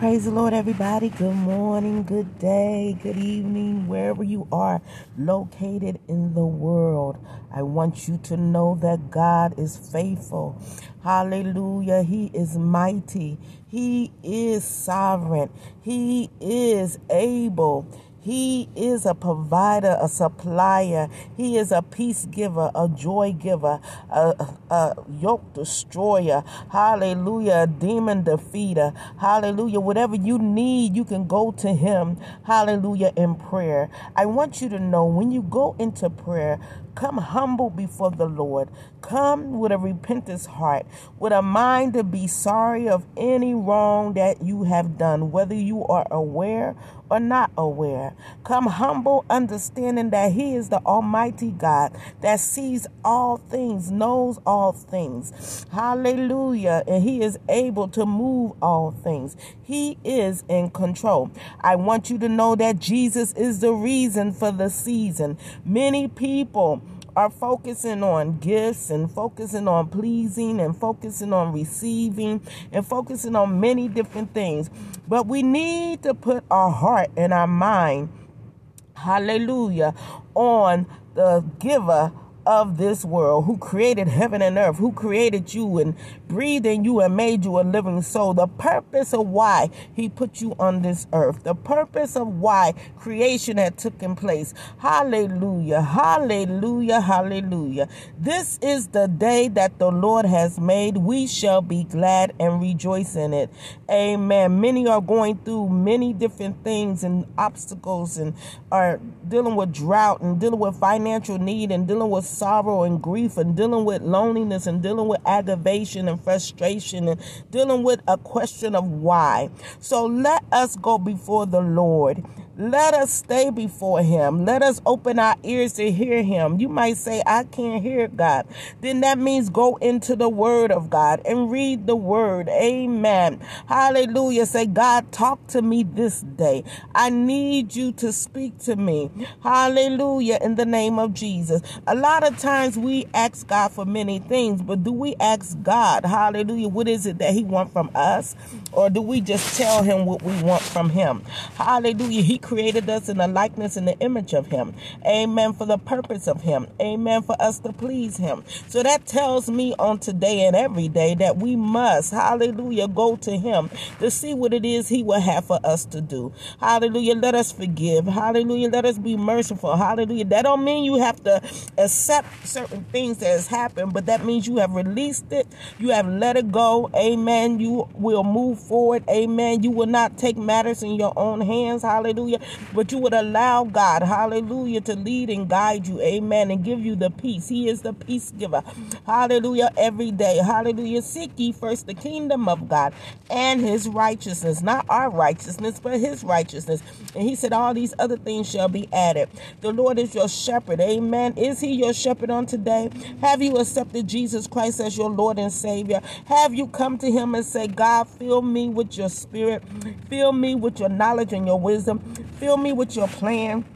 Praise the Lord, everybody. Good morning, good day, good evening, wherever you are located in the world. I want you to know that God is faithful. Hallelujah. He is mighty. He is sovereign. He is able. He is a provider, a supplier. He is a peace giver, a joy giver, a, a yoke destroyer. Hallelujah. A demon defeater. Hallelujah. Whatever you need, you can go to Him. Hallelujah. In prayer. I want you to know when you go into prayer, come humble before the Lord. Come with a repentant heart, with a mind to be sorry of any wrong that you have done, whether you are aware or not aware. Come humble, understanding that He is the Almighty God that sees all things, knows all things. Hallelujah. And He is able to move all things. He is in control. I want you to know that Jesus is the reason for the season. Many people are focusing on gifts and focusing on pleasing and focusing on receiving and focusing on many different things. But we need to put our heart and our mind, hallelujah, on the giver of this world, who created heaven and earth, who created you and breathed in you and made you a living soul. The purpose of why he put you on this earth, the purpose of why creation had taken place. Hallelujah, hallelujah, hallelujah. This is the day that the Lord has made. We shall be glad and rejoice in it. Amen. Many are going through many different things and obstacles and are dealing with drought and dealing with financial need and dealing with sorrow and grief and dealing with loneliness and dealing with aggravation and frustration and dealing with a question of why. So let us go before the Lord let us stay before him. Let us open our ears to hear him. You might say, I can't hear God. Then that means go into the word of God and read the word. Amen. Hallelujah. Say, God, talk to me this day. I need you to speak to me. Hallelujah. In the name of Jesus. A lot of times we ask God for many things, but do we ask God, hallelujah, what is it that he wants from us? Or do we just tell him what we want from him? Hallelujah. He created us in the likeness and the image of him. Amen. For the purpose of him. Amen. For us to please him. So that tells me on today and every day that we must, hallelujah, go to him to see what it is he will have for us to do. Hallelujah. Let us forgive. Hallelujah. Let us be merciful. Hallelujah. That don't mean you have to accept certain things that has happened, but that means you have released it. You have let it go. Amen. You will move forward. Amen. You will not take matters in your own hands. Hallelujah but you would allow God, hallelujah, to lead and guide you, amen, and give you the peace. He is the peace giver, hallelujah, every day, hallelujah. Seek ye first the kingdom of God and his righteousness, not our righteousness, but his righteousness. And he said, All these other things shall be added. The Lord is your shepherd, amen. Is he your shepherd on today? Have you accepted Jesus Christ as your Lord and Savior? Have you come to him and say, God, fill me with your spirit, fill me with your knowledge and your wisdom, Fill me with your plan.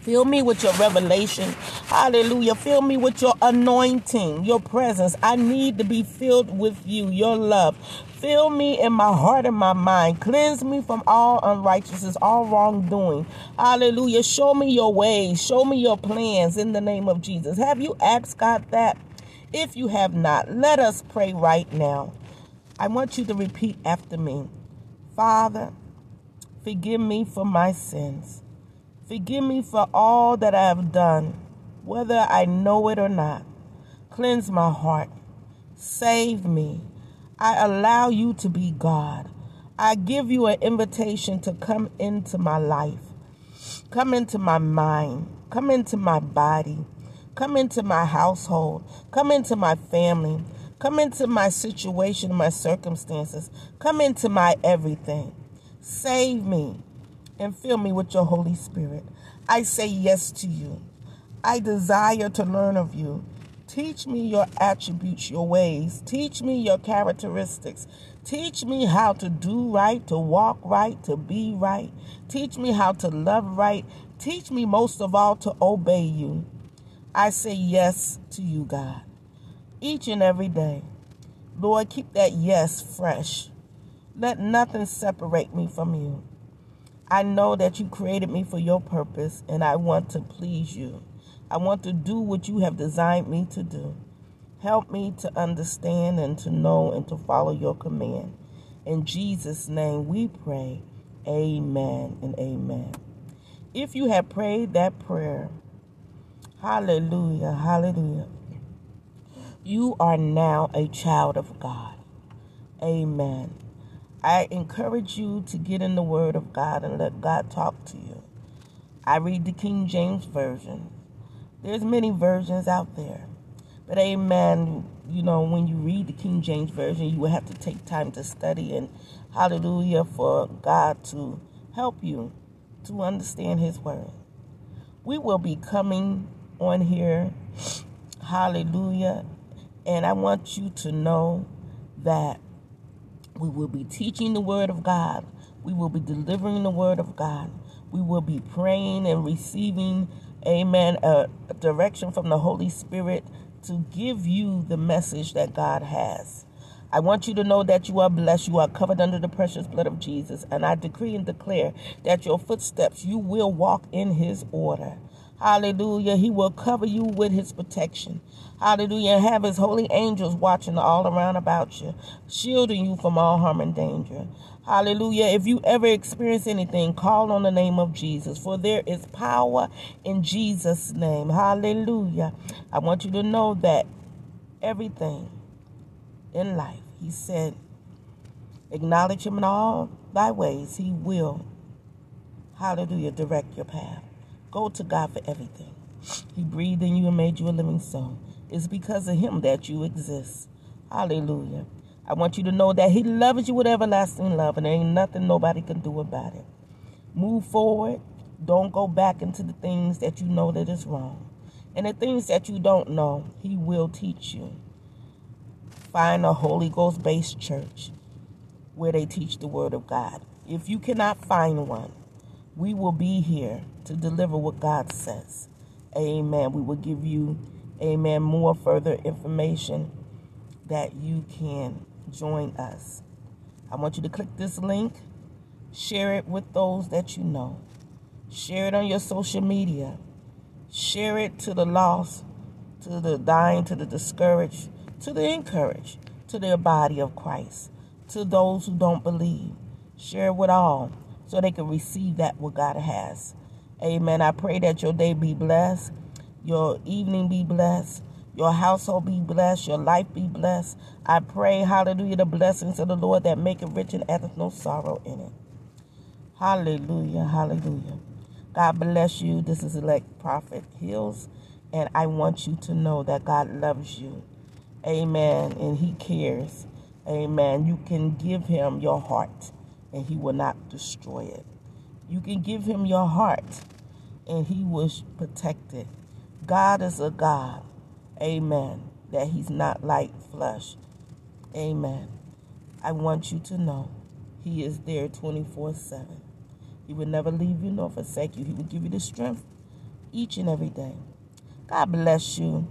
Fill me with your revelation. Hallelujah. Fill me with your anointing, your presence. I need to be filled with you, your love. Fill me in my heart and my mind. Cleanse me from all unrighteousness, all wrongdoing. Hallelujah. Show me your ways. Show me your plans in the name of Jesus. Have you asked God that? If you have not, let us pray right now. I want you to repeat after me. Father, Forgive me for my sins. Forgive me for all that I have done, whether I know it or not. Cleanse my heart. Save me. I allow you to be God. I give you an invitation to come into my life. Come into my mind. Come into my body. Come into my household. Come into my family. Come into my situation, my circumstances. Come into my everything. Save me and fill me with your Holy Spirit. I say yes to you. I desire to learn of you. Teach me your attributes, your ways. Teach me your characteristics. Teach me how to do right, to walk right, to be right. Teach me how to love right. Teach me most of all to obey you. I say yes to you, God, each and every day. Lord, keep that yes fresh. Let nothing separate me from you. I know that you created me for your purpose, and I want to please you. I want to do what you have designed me to do. Help me to understand and to know and to follow your command. In Jesus' name we pray. Amen and amen. If you have prayed that prayer, hallelujah, hallelujah, you are now a child of God. Amen. I encourage you to get in the Word of God and let God talk to you. I read the King James Version. There's many versions out there. But amen, you know, when you read the King James Version, you will have to take time to study and hallelujah for God to help you to understand His Word. We will be coming on here, hallelujah, and I want you to know that we will be teaching the Word of God. We will be delivering the Word of God. We will be praying and receiving, amen, a, direction from the Holy Spirit to give you the message that God has. I want you to know that you are blessed. You are covered under the precious blood of Jesus. And I decree and declare that your footsteps, you will walk in his order. Hallelujah. He will cover you with his protection. Hallelujah. Have his holy angels watching all around about you, shielding you from all harm and danger. Hallelujah. If you ever experience anything, call on the name of Jesus, for there is power in Jesus' name. Hallelujah. I want you to know that everything in life, he said, acknowledge him in all thy ways. He will, hallelujah, direct your path. Go to God for everything. He breathed in you and made you a living soul. It's because of him that you exist. Hallelujah. I want you to know that he loves you with everlasting love, and there ain't nothing nobody can do about it. Move forward. Don't go back into the things that you know that is wrong. And the things that you don't know, he will teach you. Find a Holy Ghost based church where they teach the Word of God. If you cannot find one, we will be here to deliver what God says. Amen. We will give you, amen, more further information that you can join us. I want you to click this link, share it with those that you know, share it on your social media, share it to the lost, to the dying, to the discouraged, to the encouraged, to the body of Christ, to those who don't believe. Share it with all so they can receive that what God has. Amen. I pray that your day be blessed, your evening be blessed, your household be blessed, your life be blessed. I pray, hallelujah, the blessings of the Lord that make it rich and addeth no sorrow in it. Hallelujah, hallelujah. God bless you. This is elect Prophet Hills, and I want you to know that God loves you. Amen. And He cares. Amen. You can give Him your heart and he will not destroy it. You can give him your heart and he will protect it. God is a God, amen, that he's not like flesh. Amen. I want you to know he is there 24 7. He will never leave you nor forsake you. He will give you the strength each and every day. God bless you.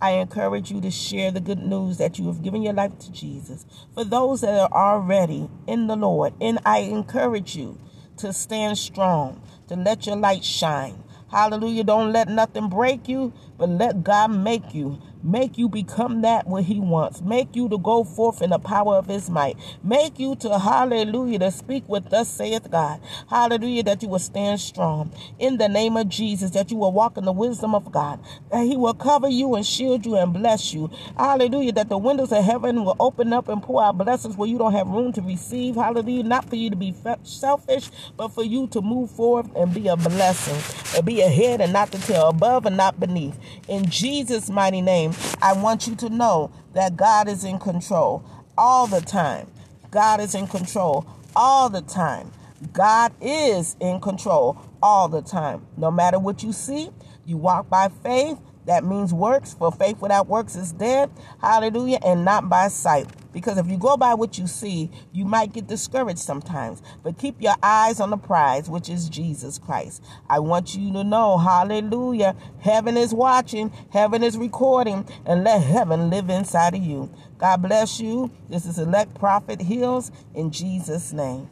I encourage you to share the good news that you have given your life to Jesus. For those that are already in the Lord, and I encourage you to stand strong, to let your light shine. Hallelujah. Don't let nothing break you, but let God make you. Make you become that what he wants. Make you to go forth in the power of his might. Make you to, hallelujah, to speak with thus saith God. Hallelujah, that you will stand strong. In the name of Jesus, that you will walk in the wisdom of God. That he will cover you and shield you and bless you. Hallelujah, that the windows of heaven will open up and pour out blessings where you don't have room to receive. Hallelujah, not for you to be selfish, but for you to move forward and be a blessing. And be ahead and not to tail, above and not beneath. In Jesus' mighty name, I want you to know that God is in control all the time. God is in control all the time. God is in control all the time. No matter what you see, you walk by faith. That means works, for faith without works is dead. Hallelujah. And not by sight. Because if you go by what you see, you might get discouraged sometimes. But keep your eyes on the prize, which is Jesus Christ. I want you to know, hallelujah, heaven is watching, heaven is recording, and let heaven live inside of you. God bless you. This is Elect Prophet Hills in Jesus' name.